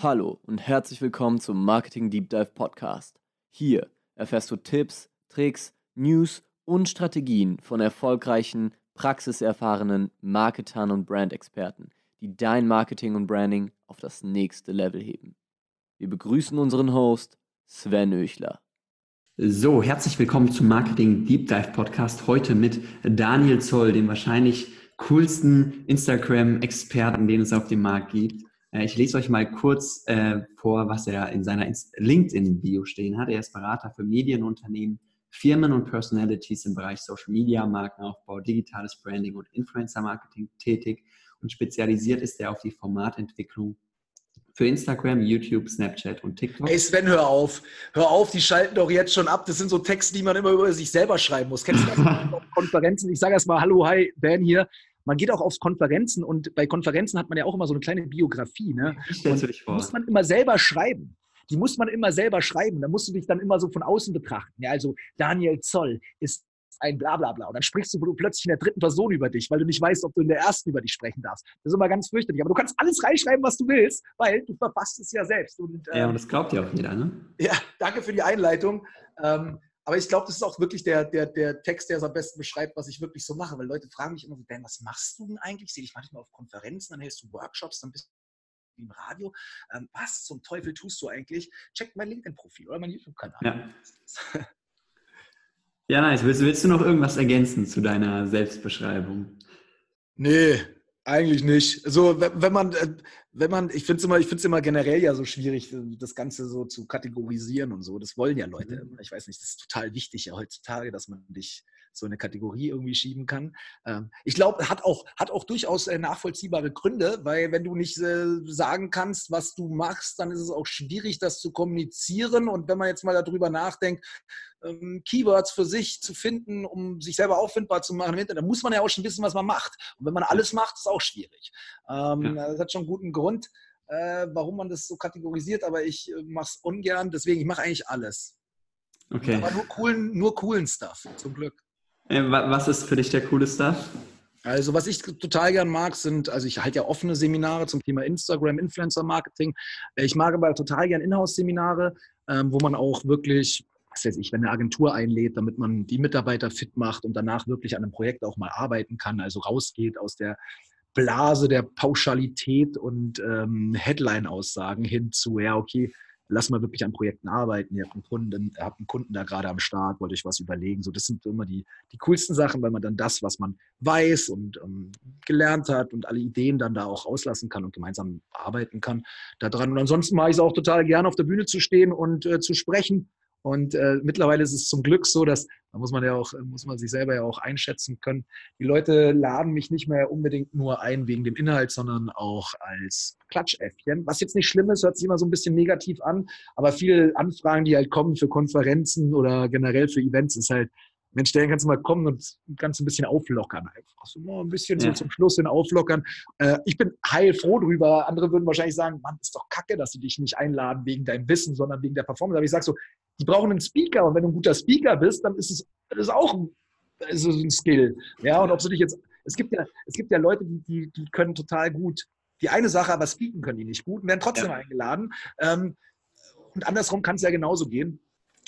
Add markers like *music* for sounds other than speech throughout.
Hallo und herzlich willkommen zum Marketing Deep Dive Podcast. Hier erfährst du Tipps, Tricks, News und Strategien von erfolgreichen, praxiserfahrenen Marketern und Brandexperten, die dein Marketing und Branding auf das nächste Level heben. Wir begrüßen unseren Host Sven Öchler. So, herzlich willkommen zum Marketing Deep Dive Podcast. Heute mit Daniel Zoll, dem wahrscheinlich coolsten Instagram-Experten, den es auf dem Markt gibt. Äh, ich lese euch mal kurz äh, vor, was er in seiner LinkedIn-Bio stehen hat. Er ist Berater für Medienunternehmen, Firmen und Personalities im Bereich Social Media, Markenaufbau, digitales Branding und Influencer-Marketing tätig und spezialisiert ist er auf die Formatentwicklung für Instagram, YouTube, Snapchat und TikTok. Ey Sven, hör auf. Hör auf, die schalten doch jetzt schon ab. Das sind so Texte, die man immer über sich selber schreiben muss. Kennst du das? auf *laughs* Konferenzen? Ich sage erst mal, hallo, hi, Dan hier man geht auch auf Konferenzen und bei Konferenzen hat man ja auch immer so eine kleine Biografie. Ne? Stellst du dich vor? Die muss man immer selber schreiben. Die muss man immer selber schreiben. Da musst du dich dann immer so von außen betrachten. Ja, also Daniel Zoll ist ein Blablabla. Bla, bla. Und dann sprichst du plötzlich in der dritten Person über dich, weil du nicht weißt, ob du in der ersten über dich sprechen darfst. Das ist immer ganz fürchterlich. Aber du kannst alles reinschreiben, was du willst, weil du verfasst es ja selbst. Und, ähm, ja, und das glaubt ja auch jeder, ne? Ja, danke für die Einleitung. Ähm, aber ich glaube, das ist auch wirklich der, der, der Text, der es am besten beschreibt, was ich wirklich so mache. Weil Leute fragen mich immer so, Dan, was machst du denn eigentlich? Ich sehe dich manchmal auf Konferenzen, dann hältst du Workshops, dann bist du im Radio. Ähm, was zum Teufel tust du eigentlich? Check mein LinkedIn-Profil oder mein YouTube-Kanal. Ja. ja, nice. Willst, willst du noch irgendwas ergänzen zu deiner Selbstbeschreibung? Nee, eigentlich nicht. Also wenn man, äh, wenn man, ich finde es immer, ich finde immer generell ja so schwierig, äh, das Ganze so zu kategorisieren und so. Das wollen ja Leute. Mhm. Ich weiß nicht, das ist total wichtig ja heutzutage, dass man dich so eine Kategorie irgendwie schieben kann. Ähm, ich glaube, hat auch, hat auch durchaus äh, nachvollziehbare Gründe, weil wenn du nicht äh, sagen kannst, was du machst, dann ist es auch schwierig, das zu kommunizieren. Und wenn man jetzt mal darüber nachdenkt, ähm, Keywords für sich zu finden, um sich selber auffindbar zu machen, dann muss man ja auch schon wissen, was man macht. Und wenn man alles macht, ist auch schwierig. Ähm, ja. Das hat schon einen guten Grund, äh, warum man das so kategorisiert, aber ich mache es ungern, deswegen, ich mache eigentlich alles. Okay. Aber nur coolen, nur coolen Stuff, zum Glück. Äh, was ist für dich der coole Stuff? Also was ich total gern mag, sind, also ich halte ja offene Seminare zum Thema Instagram, Influencer Marketing. Äh, ich mag aber total gern Inhouse-Seminare, ähm, wo man auch wirklich, was weiß ich, wenn eine Agentur einlädt, damit man die Mitarbeiter fit macht und danach wirklich an einem Projekt auch mal arbeiten kann, also rausgeht aus der Blase der Pauschalität und ähm, Headline-Aussagen hin zu, ja, okay, lass mal wirklich an Projekten arbeiten. Ihr habt einen Kunden, habt einen Kunden da gerade am Start, wollt euch was überlegen. So, das sind immer die, die coolsten Sachen, weil man dann das, was man weiß und ähm, gelernt hat und alle Ideen dann da auch rauslassen kann und gemeinsam arbeiten kann daran. Und ansonsten mache ich es auch total gerne, auf der Bühne zu stehen und äh, zu sprechen und äh, mittlerweile ist es zum Glück so, dass, da muss man ja auch, muss man sich selber ja auch einschätzen können. Die Leute laden mich nicht mehr unbedingt nur ein wegen dem Inhalt, sondern auch als Klatschäffchen. Was jetzt nicht schlimm ist, hört sich immer so ein bisschen negativ an, aber viele Anfragen, die halt kommen für Konferenzen oder generell für Events, ist halt, Mensch, dann kannst du mal kommen und kannst ein bisschen auflockern einfach. So ein bisschen ja. so zum Schluss hin auflockern. Äh, ich bin heilfroh drüber. Andere würden wahrscheinlich sagen, Mann, ist doch kacke, dass sie dich nicht einladen wegen deinem Wissen, sondern wegen der Performance. Aber ich sage so, die brauchen einen Speaker und wenn du ein guter Speaker bist, dann ist es das ist auch ein, ist ein Skill. Ja, und ob du dich jetzt, es gibt ja, es gibt ja Leute, die, die, die können total gut die eine Sache, aber speaken können die nicht gut und werden trotzdem ja. eingeladen. Ähm, und andersrum kann es ja genauso gehen.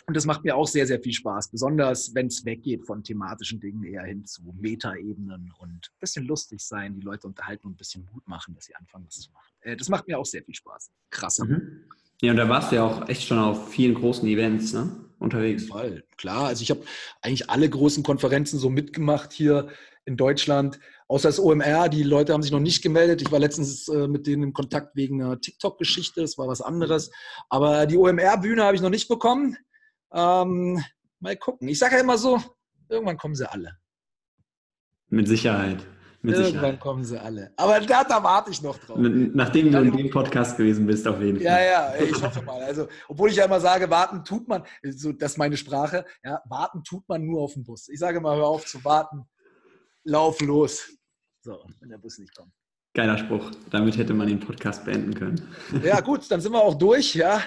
Und das macht mir auch sehr, sehr viel Spaß, besonders wenn es weggeht von thematischen Dingen eher hin zu Metaebenen und ein bisschen lustig sein, die Leute unterhalten und ein bisschen Mut machen, dass sie anfangen, was zu machen. Äh, das macht mir auch sehr viel Spaß. Krass. Mhm. Ja, und da warst du ja auch echt schon auf vielen großen Events ne? unterwegs. Voll, klar. Also ich habe eigentlich alle großen Konferenzen so mitgemacht hier in Deutschland, außer das OMR. Die Leute haben sich noch nicht gemeldet. Ich war letztens äh, mit denen in Kontakt wegen einer TikTok-Geschichte. Das war was anderes. Aber die OMR-Bühne habe ich noch nicht bekommen. Ähm, mal gucken. Ich sage ja immer so, irgendwann kommen sie alle. Mit Sicherheit. Mit Irgendwann Sicherheit. kommen sie alle. Aber da, da warte ich noch drauf. Nachdem du in dem Podcast gewesen bist, auf jeden Fall. Ja, ja, ich hoffe mal. Also, obwohl ich ja immer sage, warten tut man, so, das ist meine Sprache, ja, warten tut man nur auf den Bus. Ich sage immer, hör auf zu warten, lauf los. So, wenn der Bus nicht kommt. Geiler Spruch. Damit hätte man den Podcast beenden können. Ja, gut, dann sind wir auch durch, ja.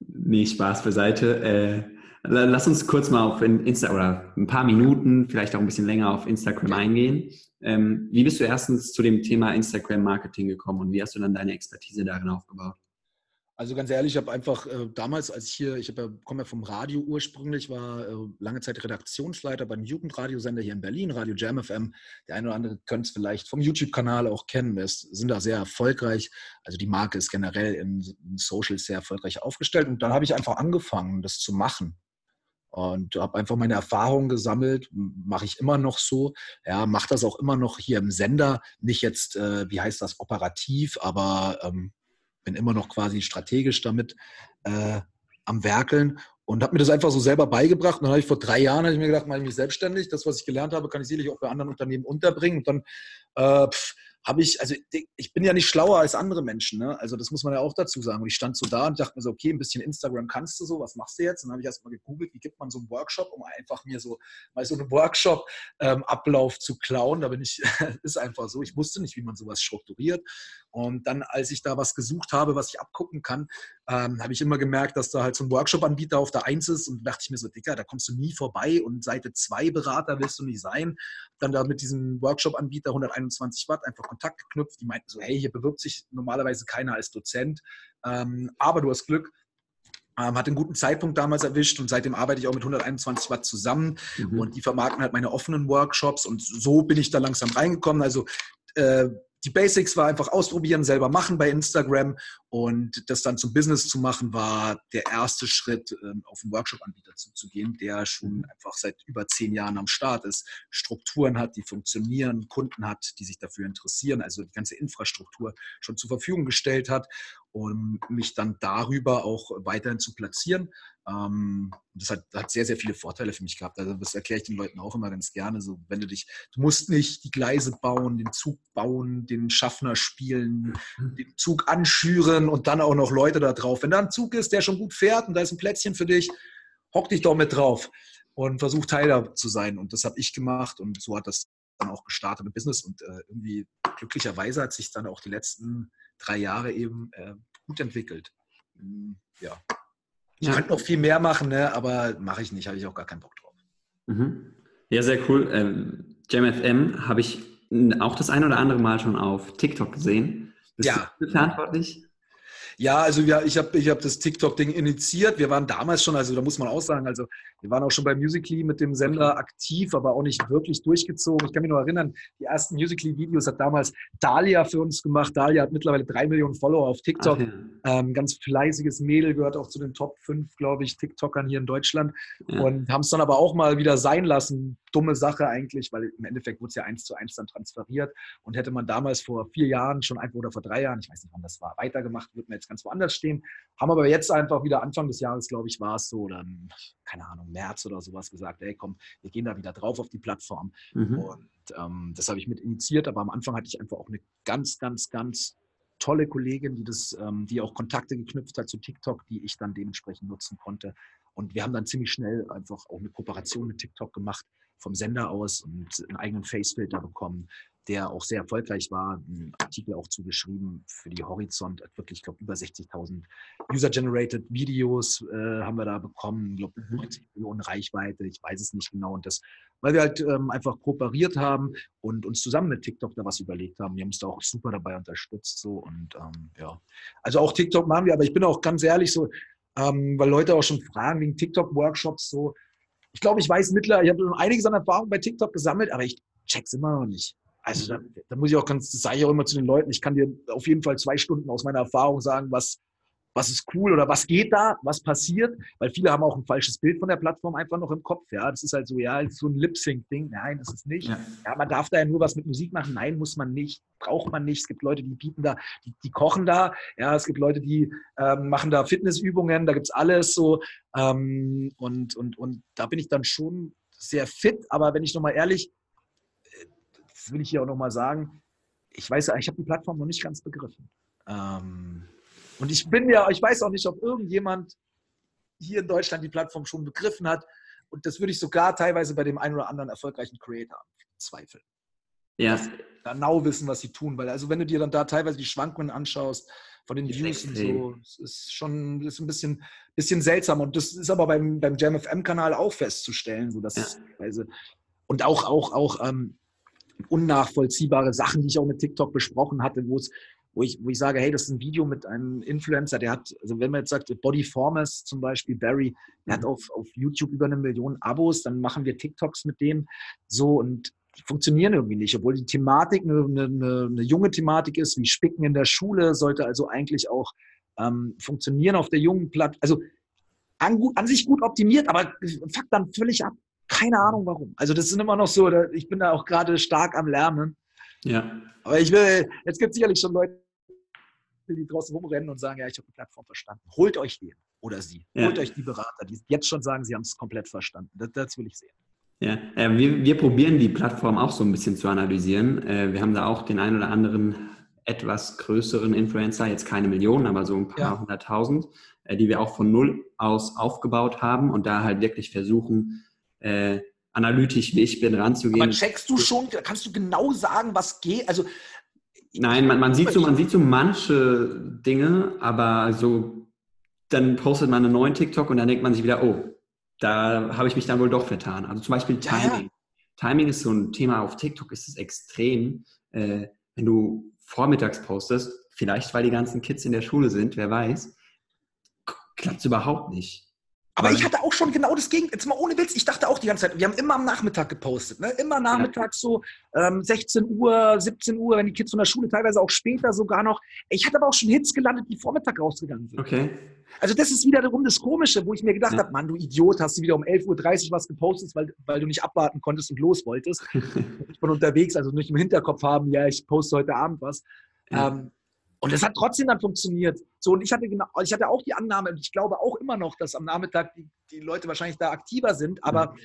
Nee, Spaß beiseite. Äh, Lass uns kurz mal auf Insta oder ein paar Minuten, vielleicht auch ein bisschen länger auf Instagram eingehen. Ähm, wie bist du erstens zu dem Thema Instagram-Marketing gekommen und wie hast du dann deine Expertise darin aufgebaut? Also ganz ehrlich, ich habe einfach äh, damals, als ich hier, ich ja, komme ja vom Radio ursprünglich, war äh, lange Zeit Redaktionsleiter beim Jugendradiosender hier in Berlin, Radio Jam FM. Der eine oder andere könnte es vielleicht vom YouTube-Kanal auch kennen. Wir sind da sehr erfolgreich. Also die Marke ist generell in, in Social sehr erfolgreich aufgestellt. Und dann habe ich einfach angefangen, das zu machen. Und habe einfach meine Erfahrungen gesammelt, mache ich immer noch so. Ja, mache das auch immer noch hier im Sender. Nicht jetzt, äh, wie heißt das, operativ, aber ähm, bin immer noch quasi strategisch damit äh, am Werkeln und habe mir das einfach so selber beigebracht. Und dann habe ich vor drei Jahren ich mir gedacht, mache ich mich selbstständig. Das, was ich gelernt habe, kann ich sicherlich auch bei anderen Unternehmen unterbringen. Und dann äh, pff, habe ich, also ich bin ja nicht schlauer als andere Menschen, ne? Also das muss man ja auch dazu sagen. Und ich stand so da und dachte mir so, okay, ein bisschen Instagram kannst du so, was machst du jetzt? Und dann habe ich erst mal gegoogelt, wie gibt man so einen Workshop, um einfach mir so mal so einen Workshop-Ablauf ähm, zu klauen. Da bin ich, *laughs* ist einfach so. Ich wusste nicht, wie man sowas strukturiert. Und dann, als ich da was gesucht habe, was ich abgucken kann, ähm, habe ich immer gemerkt, dass da halt so ein Workshop-Anbieter auf der Eins ist und dachte ich mir so, Dicker, da kommst du nie vorbei und Seite 2 Berater willst du nicht sein. Dann da mit diesem Workshop-Anbieter 121 Watt einfach Kontakt geknüpft. Die meinten so, hey, hier bewirbt sich normalerweise keiner als Dozent, ähm, aber du hast Glück, ähm, hat einen guten Zeitpunkt damals erwischt und seitdem arbeite ich auch mit 121 Watt zusammen mhm. und die vermarkten halt meine offenen Workshops und so bin ich da langsam reingekommen. Also äh, die Basics war einfach ausprobieren, selber machen bei Instagram und das dann zum Business zu machen, war der erste Schritt, ähm, auf einen Workshop-Anbieter zuzugehen, der schon mhm. einfach seit über zehn Jahren am Start ist, Strukturen hat, die funktionieren, Kunden hat, die sich dafür interessieren, also die ganze Infrastruktur schon zur Verfügung gestellt hat, um mich dann darüber auch weiterhin zu platzieren. Ähm, das hat, hat, sehr, sehr viele Vorteile für mich gehabt. Also das erkläre ich den Leuten auch immer ganz gerne. So, wenn du dich, du musst nicht die Gleise bauen, den Zug bauen, den Schaffner spielen, mhm. den Zug anschüren und dann auch noch Leute da drauf. Wenn da ein Zug ist, der schon gut fährt und da ist ein Plätzchen für dich, hock dich doch mit drauf und versuch Teil da zu sein. Und das habe ich gemacht und so hat das dann auch gestartet mit Business und äh, irgendwie glücklicherweise hat sich dann auch die letzten drei Jahre eben äh, gut entwickelt. Hm, ja. Ich ja. könnte noch viel mehr machen, ne? aber mache ich nicht, habe ich auch gar keinen Bock drauf. Mhm. Ja, sehr cool. Ähm, JamFM habe ich auch das ein oder andere Mal schon auf TikTok gesehen. Bist ja. du verantwortlich? Ja, also ja, ich habe ich hab das TikTok-Ding initiiert. Wir waren damals schon, also da muss man auch sagen, also wir waren auch schon bei Musically mit dem Sender aktiv, aber auch nicht wirklich durchgezogen. Ich kann mich noch erinnern, die ersten Musically-Videos hat damals Dalia für uns gemacht. Dalia hat mittlerweile drei Millionen Follower auf TikTok. Ja. Ähm, ganz fleißiges Mädel, gehört auch zu den Top 5, glaube ich, TikTokern hier in Deutschland. Ja. Und haben es dann aber auch mal wieder sein lassen. Dumme Sache eigentlich, weil im Endeffekt wurde es ja eins zu eins dann transferiert. Und hätte man damals vor vier Jahren schon einfach oder vor drei Jahren, ich weiß nicht, wann das war, weitergemacht, würde man jetzt ganz woanders stehen. Haben aber jetzt einfach wieder Anfang des Jahres, glaube ich, war es so, dann, keine Ahnung, März oder sowas gesagt, ey komm, wir gehen da wieder drauf auf die Plattform. Mhm. Und ähm, das habe ich mit initiiert, aber am Anfang hatte ich einfach auch eine ganz, ganz, ganz tolle Kollegin, die das, ähm, die auch Kontakte geknüpft hat zu TikTok, die ich dann dementsprechend nutzen konnte. Und wir haben dann ziemlich schnell einfach auch eine Kooperation mit TikTok gemacht vom Sender aus und einen eigenen Facefilter bekommen, der auch sehr erfolgreich war. Einen Artikel auch zugeschrieben für die Horizont, hat wirklich, ich glaube, über 60.000 User-Generated Videos äh, haben wir da bekommen, ich glaube, 90 Millionen Reichweite, ich weiß es nicht genau. Und das, weil wir halt ähm, einfach kooperiert haben und uns zusammen mit TikTok da was überlegt haben. Wir haben uns da auch super dabei unterstützt. So und ähm, ja, also auch TikTok machen wir, aber ich bin auch ganz ehrlich so, ähm, weil Leute auch schon fragen wegen TikTok-Workshops so. Ich glaube, ich weiß mittlerweile, ich habe schon einiges an Erfahrung bei TikTok gesammelt, aber ich check's immer noch nicht. Also da, da, muss ich auch ganz, das sage ich auch immer zu den Leuten, ich kann dir auf jeden Fall zwei Stunden aus meiner Erfahrung sagen, was, was ist cool oder was geht da, was passiert, weil viele haben auch ein falsches Bild von der Plattform einfach noch im Kopf. Ja, das ist halt so, ja, so ein Lip-Sync-Ding. Nein, das ist nicht. Ja. ja. man darf da ja nur was mit Musik machen. Nein, muss man nicht, braucht man nicht. Es gibt Leute, die bieten da, die, die kochen da. Ja, es gibt Leute, die ähm, machen da Fitnessübungen. Da gibt es alles so. Ähm, und, und, und da bin ich dann schon sehr fit. Aber wenn ich nochmal ehrlich das will ich hier auch nochmal sagen, ich weiß ja, ich habe die Plattform noch nicht ganz begriffen. Ähm, und ich bin ja, ich weiß auch nicht, ob irgendjemand hier in Deutschland die Plattform schon begriffen hat. Und das würde ich sogar teilweise bei dem einen oder anderen erfolgreichen Creator zweifeln. Ja, genau wissen, was sie tun. Weil also wenn du dir dann da teilweise die Schwankungen anschaust von den Views und so, es ist schon ist ein bisschen, bisschen seltsam. Und das ist aber beim, beim JamFM-Kanal auch festzustellen. So dass ja. und auch, auch, auch ähm, unnachvollziehbare Sachen, die ich auch mit TikTok besprochen hatte, wo es wo ich, wo ich sage, hey, das ist ein Video mit einem Influencer, der hat, also wenn man jetzt sagt, Body Formers zum Beispiel, Barry, der hat mhm. auf, auf YouTube über eine Million Abos, dann machen wir TikToks mit dem so und die funktionieren irgendwie nicht, obwohl die Thematik eine, eine, eine junge Thematik ist, wie Spicken in der Schule, sollte also eigentlich auch ähm, funktionieren auf der jungen Plattform. Also an, an, sich gut optimiert, aber fuck dann völlig ab. Keine Ahnung warum. Also das ist immer noch so, ich bin da auch gerade stark am Lernen. Ja. Aber ich will, jetzt gibt es sicherlich schon Leute, die draußen rumrennen und sagen, ja, ich habe die Plattform verstanden. Holt euch den oder sie. Ja. Holt euch die Berater, die jetzt schon sagen, sie haben es komplett verstanden. Das, das, will ich sehen. Ja, äh, wir, wir probieren die Plattform auch so ein bisschen zu analysieren. Äh, wir haben da auch den einen oder anderen etwas größeren Influencer, jetzt keine Millionen, aber so ein paar ja. hunderttausend, äh, die wir auch von null aus aufgebaut haben und da halt wirklich versuchen, äh, analytisch wie ich bin ranzugehen. Aber checkst du schon, kannst du genau sagen, was geht? Also Nein, man, man, sieht so, man sieht so manche Dinge, aber so, dann postet man einen neuen TikTok und dann denkt man sich wieder, oh, da habe ich mich dann wohl doch vertan. Also zum Beispiel Timing. Ja. Timing ist so ein Thema auf TikTok, ist es extrem. Äh, wenn du vormittags postest, vielleicht weil die ganzen Kids in der Schule sind, wer weiß, klappt es überhaupt nicht. Aber ich hatte auch schon genau das Gegenteil. Jetzt mal ohne Witz, ich dachte auch die ganze Zeit, wir haben immer am Nachmittag gepostet. Ne? Immer nachmittags so ähm, 16 Uhr, 17 Uhr, wenn die Kids von der Schule, teilweise auch später sogar noch. Ich hatte aber auch schon Hits gelandet, die Vormittag rausgegangen sind. Okay. Also das ist wiederum das Komische, wo ich mir gedacht ja. habe, Mann, du Idiot, hast du wieder um 11.30 Uhr was gepostet, weil, weil du nicht abwarten konntest und los wolltest. *laughs* ich bin unterwegs, also nicht im Hinterkopf haben, ja, ich poste heute Abend was. Ja. Ähm, und es hat trotzdem dann funktioniert. So, und ich hatte genau, ich hatte auch die Annahme, und ich glaube auch immer noch, dass am Nachmittag die, die Leute wahrscheinlich da aktiver sind, aber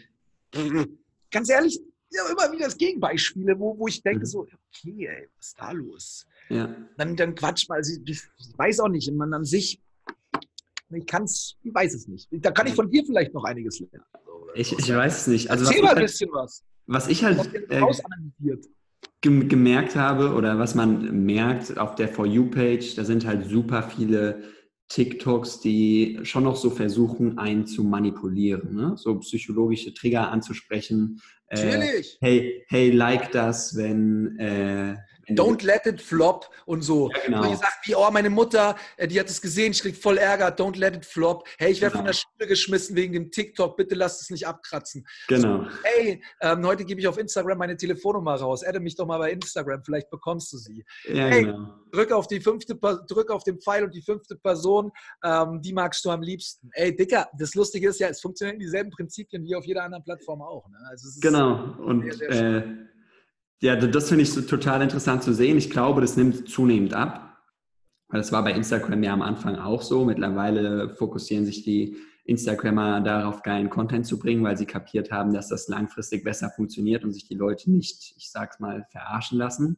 mhm. ganz ehrlich, ja, immer wieder das Gegenbeispiele, wo, wo ich denke, mhm. so, okay, ey, was ist da los? Ja. Dann, dann quatsch mal, also ich, ich weiß auch nicht, man an sich, ich kann es, ich weiß es nicht. Da kann ich von dir vielleicht noch einiges lernen. Ich, ich weiß es nicht. Also, Erzähl mal ein halt, bisschen was. Was ich halt. Äh, gemerkt habe oder was man merkt auf der For You-Page, da sind halt super viele TikToks, die schon noch so versuchen, einen zu manipulieren, ne? so psychologische Trigger anzusprechen. Äh, Natürlich. Äh, hey, hey, like das, wenn, äh, Don't let it flop und so. Ja, genau. Und ich sage, wie, oh, meine Mutter, äh, die hat es gesehen, ich krieg voll Ärger, don't let it flop. Hey, ich werde genau. von der Schule geschmissen wegen dem TikTok, bitte lasst es nicht abkratzen. Genau. So, hey, ähm, heute gebe ich auf Instagram meine Telefonnummer raus. Adde mich doch mal bei Instagram, vielleicht bekommst du sie. Ja, hey, genau. drück auf die fünfte, drück auf den Pfeil und die fünfte Person, ähm, die magst du am liebsten. Ey, Dicker, das Lustige ist ja, es funktionieren dieselben Prinzipien wie auf jeder anderen Plattform auch. Ne? Also genau. Und sehr, sehr äh, ja, das finde ich so total interessant zu sehen. Ich glaube, das nimmt zunehmend ab. Das war bei Instagram ja am Anfang auch so. Mittlerweile fokussieren sich die Instagrammer darauf, geilen Content zu bringen, weil sie kapiert haben, dass das langfristig besser funktioniert und sich die Leute nicht, ich sag's mal, verarschen lassen.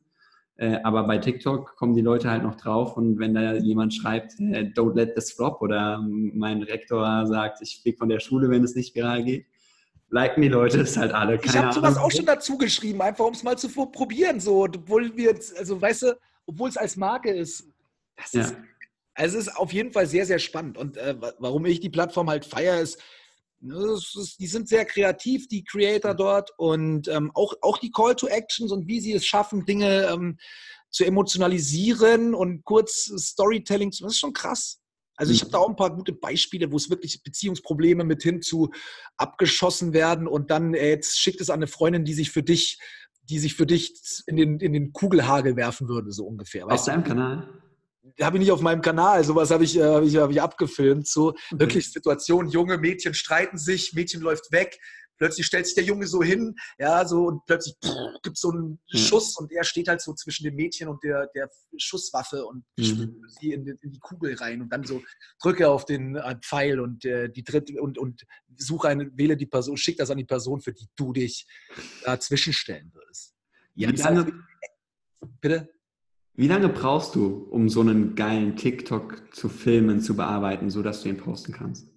Äh, aber bei TikTok kommen die Leute halt noch drauf und wenn da jemand schreibt, äh, don't let this flop oder mein Rektor sagt, ich fliege von der Schule, wenn es nicht viral geht, liken die Leute es halt alle. Keine ich habe sowas auch schon dazu geschrieben, einfach um es mal zu probieren. So, obwohl wir jetzt, also weißt du, obwohl es als Marke ist. Das ja. ist also es ist auf jeden Fall sehr, sehr spannend. Und äh, warum ich die Plattform halt feiere, ist, ne, ist, die sind sehr kreativ, die Creator dort. Und ähm, auch, auch die Call to Actions und wie sie es schaffen, Dinge ähm, zu emotionalisieren und kurz Storytelling zu. Das ist schon krass. Also ich habe da auch ein paar gute Beispiele, wo es wirklich Beziehungsprobleme mit hin zu abgeschossen werden und dann äh, jetzt schickt es an eine Freundin, die sich für dich, die sich für dich in den, in den Kugelhagel werfen würde, so ungefähr. Auf deinem Kanal? Habe ich nicht auf meinem Kanal, sowas habe ich, äh, hab ich, hab ich abgefilmt. So okay. wirklich Situation, junge Mädchen streiten sich, Mädchen läuft weg, plötzlich stellt sich der Junge so hin, ja, so und plötzlich gibt es so einen mhm. Schuss und er steht halt so zwischen dem Mädchen und der, der Schusswaffe und mhm. sie in, in, die Kugel rein und dann so drücke auf den äh, Pfeil und äh, die dritte und, und suche eine, wähle die Person, schick das an die Person, für die du dich dazwischen stellen würdest. Ja, Wie lange, bitte? Wie lange brauchst du, um so einen geilen TikTok zu filmen, zu bearbeiten, sodass du ihn posten kannst?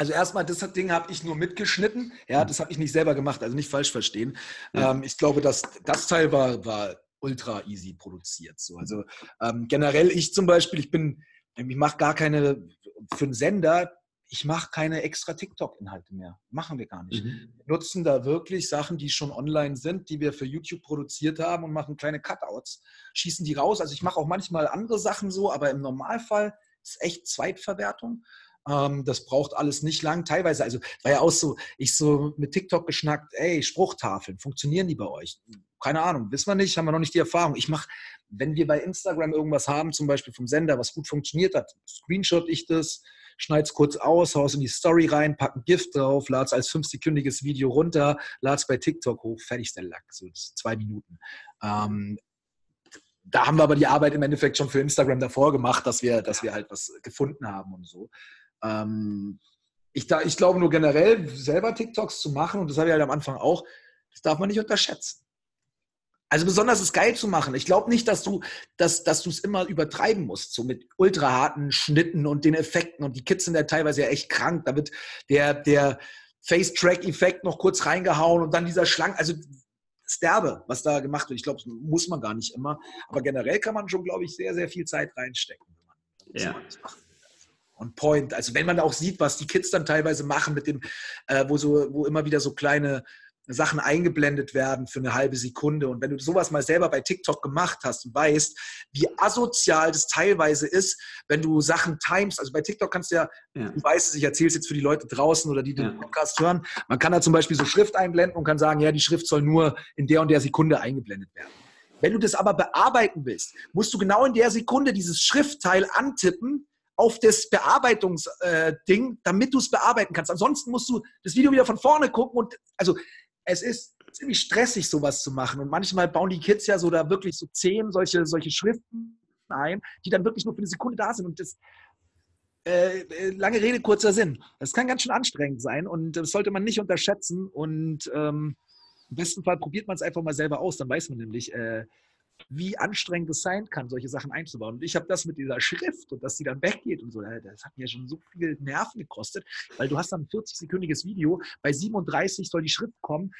Also erstmal, das Ding habe ich nur mitgeschnitten. Ja, das habe ich nicht selber gemacht, also nicht falsch verstehen. Ja. Ähm, ich glaube, dass das Teil war, war ultra easy produziert. So. Also ähm, generell ich zum Beispiel, ich bin, ich mache gar keine, für einen Sender, ich mache keine extra TikTok-Inhalte mehr. Machen wir gar nicht. Mhm. Wir nutzen da wirklich Sachen, die schon online sind, die wir für YouTube produziert haben und machen kleine Cutouts, schießen die raus. Also ich mache auch manchmal andere Sachen so, aber im Normalfall ist echt Zweitverwertung. Ähm, das braucht alles nicht lang. Teilweise, also war ja auch so, ich so mit TikTok geschnackt, ey, Spruchtafeln, funktionieren die bei euch? Keine Ahnung, wissen wir nicht, haben wir noch nicht die Erfahrung. Ich mache, wenn wir bei Instagram irgendwas haben, zum Beispiel vom Sender, was gut funktioniert hat, screenshot ich das, schneide es kurz aus, haue es in die Story rein, packe ein Gift drauf, lade es als fünfsekündiges Video runter, lade es bei TikTok hoch, fertig ist der Lack. So zwei Minuten. Ähm, da haben wir aber die Arbeit im Endeffekt schon für Instagram davor gemacht, dass wir, dass wir halt was gefunden haben und so. Ähm, ich, da, ich glaube nur generell, selber TikToks zu machen, und das habe ich halt am Anfang auch, das darf man nicht unterschätzen. Also besonders es geil zu machen. Ich glaube nicht, dass du dass, dass es immer übertreiben musst, so mit ultra harten Schnitten und den Effekten. Und die Kids sind ja teilweise ja echt krank. Da wird der, der Face-Track-Effekt noch kurz reingehauen und dann dieser Schlang. Also Sterbe, was da gemacht wird. Ich glaube, das muss man gar nicht immer. Aber generell kann man schon, glaube ich, sehr, sehr viel Zeit reinstecken, wenn man, ja. On point. Also wenn man auch sieht, was die Kids dann teilweise machen mit dem, äh, wo so, wo immer wieder so kleine Sachen eingeblendet werden für eine halbe Sekunde. Und wenn du sowas mal selber bei TikTok gemacht hast und weißt, wie asozial das teilweise ist, wenn du Sachen timest, also bei TikTok kannst du ja, ja. du weißt es, ich erzähle es jetzt für die Leute draußen oder die den ja. Podcast hören, man kann da zum Beispiel so Schrift einblenden und kann sagen, ja, die Schrift soll nur in der und der Sekunde eingeblendet werden. Wenn du das aber bearbeiten willst, musst du genau in der Sekunde dieses Schriftteil antippen, auf das Bearbeitungsding, äh, damit du es bearbeiten kannst. Ansonsten musst du das Video wieder von vorne gucken und also es ist ziemlich stressig, sowas zu machen. Und manchmal bauen die Kids ja so da wirklich so zehn solche, solche Schriften ein, die dann wirklich nur für eine Sekunde da sind. Und das, äh, äh, lange Rede, kurzer Sinn. Das kann ganz schön anstrengend sein und das sollte man nicht unterschätzen. Und ähm, im besten Fall probiert man es einfach mal selber aus. Dann weiß man nämlich, äh, wie anstrengend es sein kann, solche Sachen einzubauen. Und ich habe das mit dieser Schrift und dass die dann weggeht und so, das hat mir schon so viel Nerven gekostet, weil du hast dann ein 40-sekündiges Video, bei 37 soll die Schrift kommen,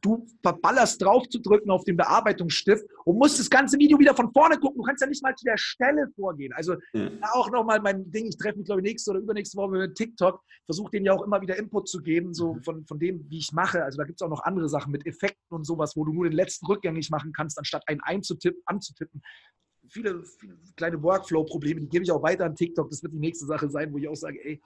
du verballerst drauf zu drücken auf den Bearbeitungsstift und musst das ganze Video wieder von vorne gucken. Du kannst ja nicht mal zu der Stelle vorgehen. Also ja. auch nochmal mein Ding, ich treffe mich, glaube ich, nächste oder übernächste Woche mit TikTok, versuche denen ja auch immer wieder Input zu geben, so mhm. von, von dem, wie ich mache. Also da gibt es auch noch andere Sachen mit Effekten und sowas, wo du nur den letzten rückgängig machen kannst, anstatt einen einzutippen, anzutippen. Viele, viele kleine Workflow-Probleme, die gebe ich auch weiter an TikTok. Das wird die nächste Sache sein, wo ich auch sage, ey,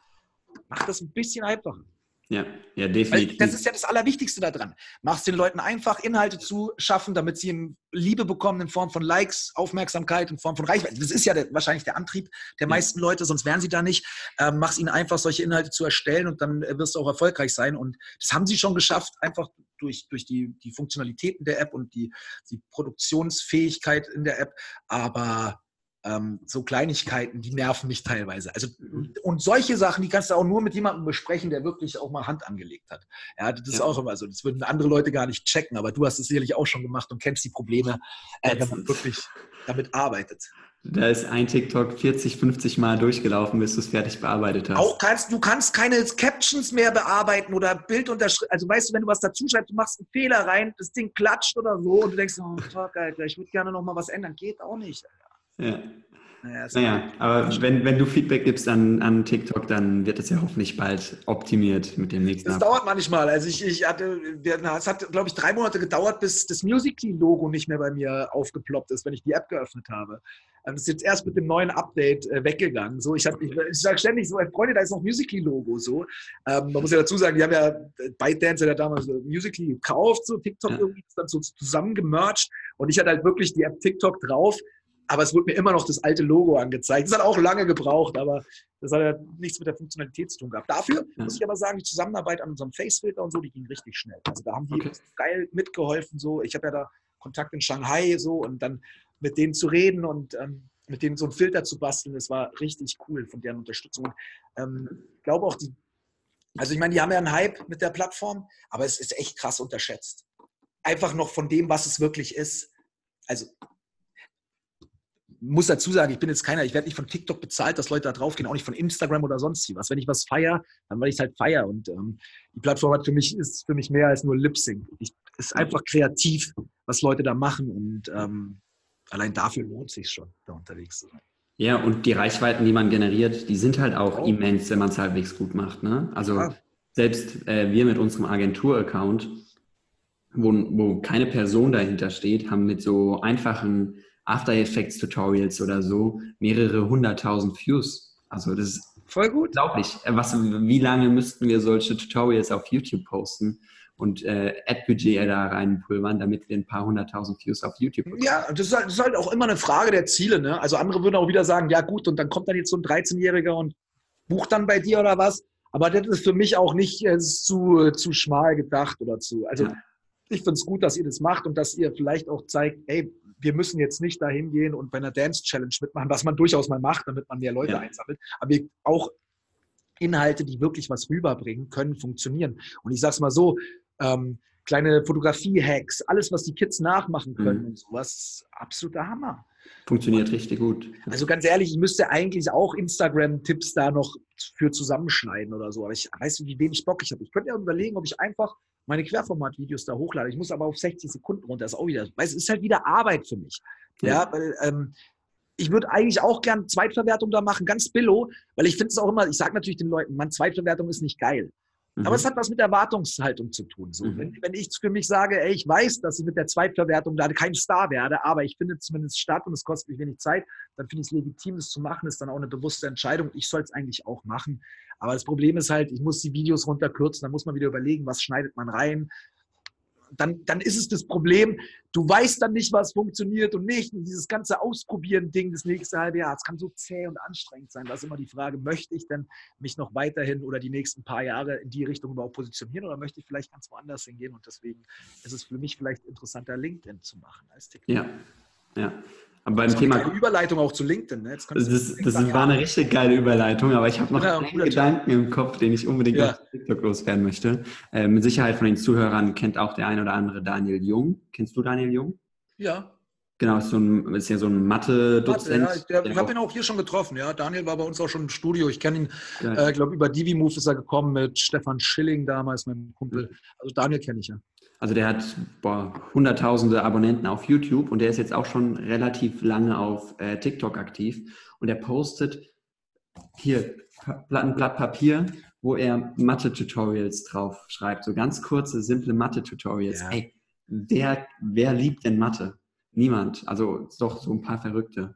mach das ein bisschen einfacher. Ja, ja, definitiv. Weil das ist ja das Allerwichtigste daran. Machst den Leuten einfach, Inhalte zu schaffen, damit sie Liebe bekommen in Form von Likes, Aufmerksamkeit, in Form von Reichweite. Das ist ja der, wahrscheinlich der Antrieb der meisten ja. Leute, sonst wären sie da nicht. Ähm, mach's ihnen einfach, solche Inhalte zu erstellen und dann äh, wirst du auch erfolgreich sein. Und das haben sie schon geschafft, einfach durch, durch die, die Funktionalitäten der App und die, die Produktionsfähigkeit in der App. Aber ähm, so Kleinigkeiten, die nerven mich teilweise. Also, mhm. und solche Sachen, die kannst du auch nur mit jemandem besprechen, der wirklich auch mal Hand angelegt hat. Ja, das ist ja. auch immer so. Das würden andere Leute gar nicht checken, aber du hast es sicherlich auch schon gemacht und kennst die Probleme, äh, wenn man wirklich damit arbeitet. Da ist ein TikTok 40, 50 Mal durchgelaufen, bis du es fertig bearbeitet hast. Auch kannst, du kannst keine Captions mehr bearbeiten oder Bildunterschrift. Also weißt du, wenn du was dazu schreibst, du machst einen Fehler rein, das Ding klatscht oder so und du denkst, oh fuck, Alter, ich würde gerne noch mal was ändern. Geht auch nicht. Ja. Naja, naja aber wenn, wenn du Feedback gibst an, an TikTok, dann wird es ja hoffentlich bald optimiert mit dem nächsten. Das Ab dauert manchmal. Also ich, ich hatte, es hat, glaube ich, drei Monate gedauert, bis das Musically-Logo nicht mehr bei mir aufgeploppt ist, wenn ich die App geöffnet habe. Das ist jetzt erst mit dem neuen Update äh, weggegangen. So, ich, ich, ich sage ständig so, Freunde, da ist noch Musically-Logo. So. Ähm, man muss ja dazu sagen, die haben ja ByteDance ja damals Musically gekauft, so TikTok ja. irgendwie dann so zusammengemerged und ich hatte halt wirklich die App TikTok drauf aber es wurde mir immer noch das alte Logo angezeigt. Das hat auch lange gebraucht, aber das hat ja nichts mit der Funktionalität zu tun gehabt. Dafür ja. muss ich aber sagen, die Zusammenarbeit an unserem Facefilter und so, die ging richtig schnell. Also da haben die okay. geil mitgeholfen. So. Ich habe ja da Kontakt in Shanghai so und dann mit denen zu reden und ähm, mit denen so einen Filter zu basteln, das war richtig cool von deren Unterstützung. Und ähm, ich glaube auch, die, also ich meine, die haben ja einen Hype mit der Plattform, aber es ist echt krass unterschätzt. Einfach noch von dem, was es wirklich ist. Also muss dazu sagen, ich bin jetzt keiner, ich werde nicht von TikTok bezahlt, dass Leute da draufgehen, auch nicht von Instagram oder sonst was. Wenn ich was feiere, dann weil ich es halt feiere. Und ähm, die Plattform hat für mich, ist für mich mehr als nur Lip Sync. Ich, ist einfach kreativ, was Leute da machen. Und ähm, allein dafür lohnt es sich schon, da unterwegs zu sein. Ja, und die Reichweiten, die man generiert, die sind halt auch oh. immens, wenn man es halbwegs gut macht. Ne? Also ja. selbst äh, wir mit unserem Agentur-Account, wo, wo keine Person dahinter steht, haben mit so einfachen After Effects Tutorials oder so mehrere hunderttausend Views. Also das ist voll gut. Unglaublich. Äh, was, wie lange müssten wir solche Tutorials auf YouTube posten? und äh, Ad-Budget da reinpulvern, damit wir ein paar hunderttausend Views auf YouTube bekommen. Ja, das ist, halt, das ist, halt, auch immer eine Frage der Ziele. Ne? Also andere würden auch wieder sagen, ja gut, und dann kommt dann jetzt so ein 13-Jähriger und bucht dann bei dir oder was. Aber das ist für mich auch nicht zu, zu schmal gedacht oder zu. Also ja. ich finde es gut, dass ihr das macht und dass ihr vielleicht auch zeigt, ey, wir müssen jetzt nicht dahin gehen und bei einer Dance Challenge mitmachen, was man durchaus mal macht, damit man mehr Leute ja. einsammelt. Aber wir auch Inhalte, die wirklich was rüberbringen, können funktionieren. Und ich sage es mal so, ähm, kleine Fotografie-Hacks, alles, was die Kids nachmachen können mhm. und sowas, absoluter Hammer. Funktioniert und, richtig gut. Also ganz ehrlich, ich müsste eigentlich auch Instagram-Tipps da noch für zusammenschneiden oder so. Aber ich weiß, wie wenig Bock ich habe. Ich könnte ja überlegen, ob ich einfach meine Querformat-Videos da hochlade. Ich muss aber auf 60 Sekunden runter. Das ist auch wieder, weil es ist halt wieder Arbeit für mich. Ja, ja weil ähm, ich würde eigentlich auch gern Zweitverwertung da machen, ganz billo, weil ich finde es auch immer, ich sage natürlich den Leuten, man, Zweitverwertung ist nicht geil. Mhm. Aber es hat was mit Erwartungshaltung zu tun. So. Mhm. Wenn, wenn, ich für mich sage, ey, ich weiß, dass ich mit der Zweitverwertung da kein Star werde, aber ich finde zumindest statt und es kostet mich wenig Zeit, dann finde ich es legitim, das zu machen, ist dann auch eine bewusste Entscheidung. Ich soll es eigentlich auch machen. Aber das Problem ist halt, ich muss die Videos runterkürzen, dann muss man wieder überlegen, was schneidet man rein, dann, dann ist es das Problem, du weißt dann nicht, was funktioniert und nicht. Und dieses ganze Ausprobieren-Ding das nächste halbe Jahr, es kann so zäh und anstrengend sein. Da ist immer die Frage, möchte ich denn mich noch weiterhin oder die nächsten paar Jahre in die Richtung überhaupt positionieren oder möchte ich vielleicht ganz woanders hingehen? Und deswegen ist es für mich vielleicht interessanter, LinkedIn zu machen als TikTok. Ja, ja. Aber beim Thema. Eine Überleitung auch zu LinkedIn. Ne? das, das sagen, war eine richtig geile Überleitung, aber ich habe noch ja, einen Gedanken im Kopf, den ich unbedingt ja. auf TikTok loswerden möchte. Äh, mit Sicherheit von den Zuhörern kennt auch der ein oder andere Daniel Jung. Kennst du Daniel Jung? Ja. Genau, ist, so ein, ist ja so ein Mathe-Dozent. Mathe, ja, ich habe ihn auch hier schon getroffen, ja. Daniel war bei uns auch schon im Studio. Ich kenne ihn, ich äh, glaube, über DiviMove ist er gekommen mit Stefan Schilling damals, meinem Kumpel. Also Daniel kenne ich ja. Also der hat boah, hunderttausende Abonnenten auf YouTube und der ist jetzt auch schon relativ lange auf äh, TikTok aktiv und er postet hier ein Blatt Papier, wo er Mathe-Tutorials drauf schreibt, so ganz kurze, simple Mathe-Tutorials. Ja. Ey, wer, wer liebt denn Mathe? Niemand. Also doch so ein paar Verrückte.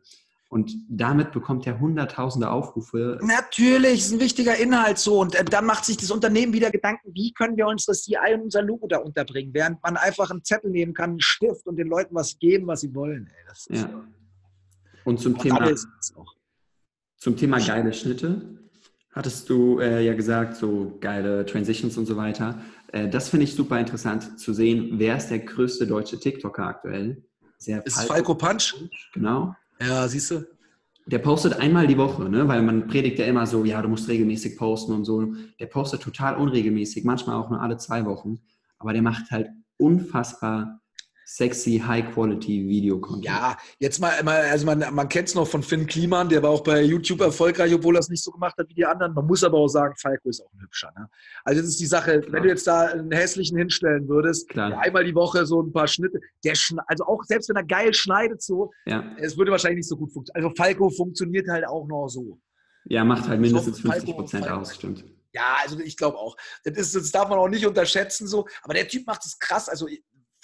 Und damit bekommt er hunderttausende Aufrufe. Natürlich, ist ein wichtiger Inhalt so. Und äh, dann macht sich das Unternehmen wieder Gedanken, wie können wir unsere CI und unser Logo da unterbringen, während man einfach einen Zettel nehmen kann, einen Stift und den Leuten was geben, was sie wollen. Ey, ja. Und zum Thema, zum Thema geile Schnitte hattest du äh, ja gesagt, so geile Transitions und so weiter. Äh, das finde ich super interessant zu sehen. Wer ist der größte deutsche TikToker aktuell? Sehr ist Falco Punch? Genau. Ja, siehst du? Der postet einmal die Woche, ne? weil man predigt ja immer so, ja, du musst regelmäßig posten und so. Der postet total unregelmäßig, manchmal auch nur alle zwei Wochen. Aber der macht halt unfassbar sexy, High-Quality-Video-Content. Ja, jetzt mal, also man, man kennt es noch von Finn Kliman, der war auch bei YouTube erfolgreich, obwohl er es nicht so gemacht hat wie die anderen. Man muss aber auch sagen, Falco ist auch ein hübscher. Ne? Also das ist die Sache, Klar. wenn du jetzt da einen hässlichen hinstellen würdest, Klar. einmal die Woche so ein paar Schnitte, der also auch selbst wenn er geil schneidet so, ja. es würde wahrscheinlich nicht so gut funktionieren. Also Falco funktioniert halt auch noch so. Ja, macht halt mindestens 50 Prozent aus, stimmt. Ja, also ich glaube auch. Das, ist, das darf man auch nicht unterschätzen so. Aber der Typ macht es krass. Also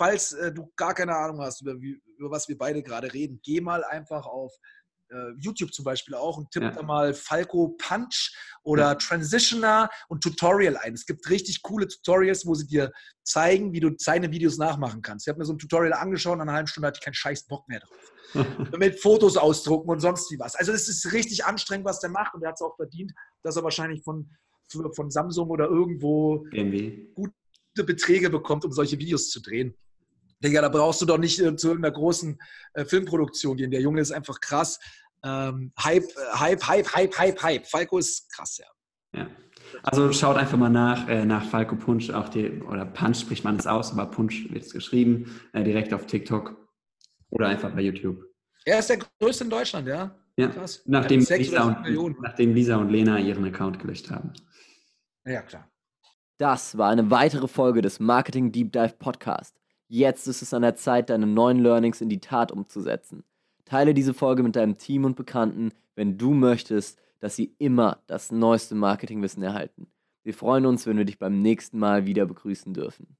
falls äh, du gar keine Ahnung hast, über, über was wir beide gerade reden, geh mal einfach auf äh, YouTube zum Beispiel auch und tipp ja. da mal Falco Punch oder ja. Transitioner und Tutorial ein. Es gibt richtig coole Tutorials, wo sie dir zeigen, wie du seine Videos nachmachen kannst. Ich habe mir so ein Tutorial angeschaut und nach einer halben Stunde hatte ich keinen scheiß Bock mehr drauf. *laughs* Mit Fotos ausdrucken und sonst wie was. Also es ist richtig anstrengend, was der macht und er hat es auch verdient, dass er wahrscheinlich von, von Samsung oder irgendwo BMW. gute Beträge bekommt, um solche Videos zu drehen. Digga, da brauchst du doch nicht äh, zu irgendeiner großen äh, Filmproduktion gehen. Der Junge ist einfach krass. Ähm, Hype, äh, Hype, Hype, Hype, Hype, Hype. Falco ist krass, ja. Ja. Also schaut einfach mal nach, äh, nach Falco Punch, auch die, oder Punch spricht man es aus, aber Punch wird es geschrieben, äh, direkt auf TikTok oder einfach bei YouTube. Er ist der größte in Deutschland, ja. Ja, Krass. Nachdem, Lisa und, nachdem Lisa und Lena ihren Account gelöscht haben. Ja, klar. Das war eine weitere Folge des Marketing Deep Dive Podcast. Jetzt ist es an der Zeit, deine neuen Learnings in die Tat umzusetzen. Teile diese Folge mit deinem Team und Bekannten, wenn du möchtest, dass sie immer das neueste Marketingwissen erhalten. Wir freuen uns, wenn wir dich beim nächsten Mal wieder begrüßen dürfen.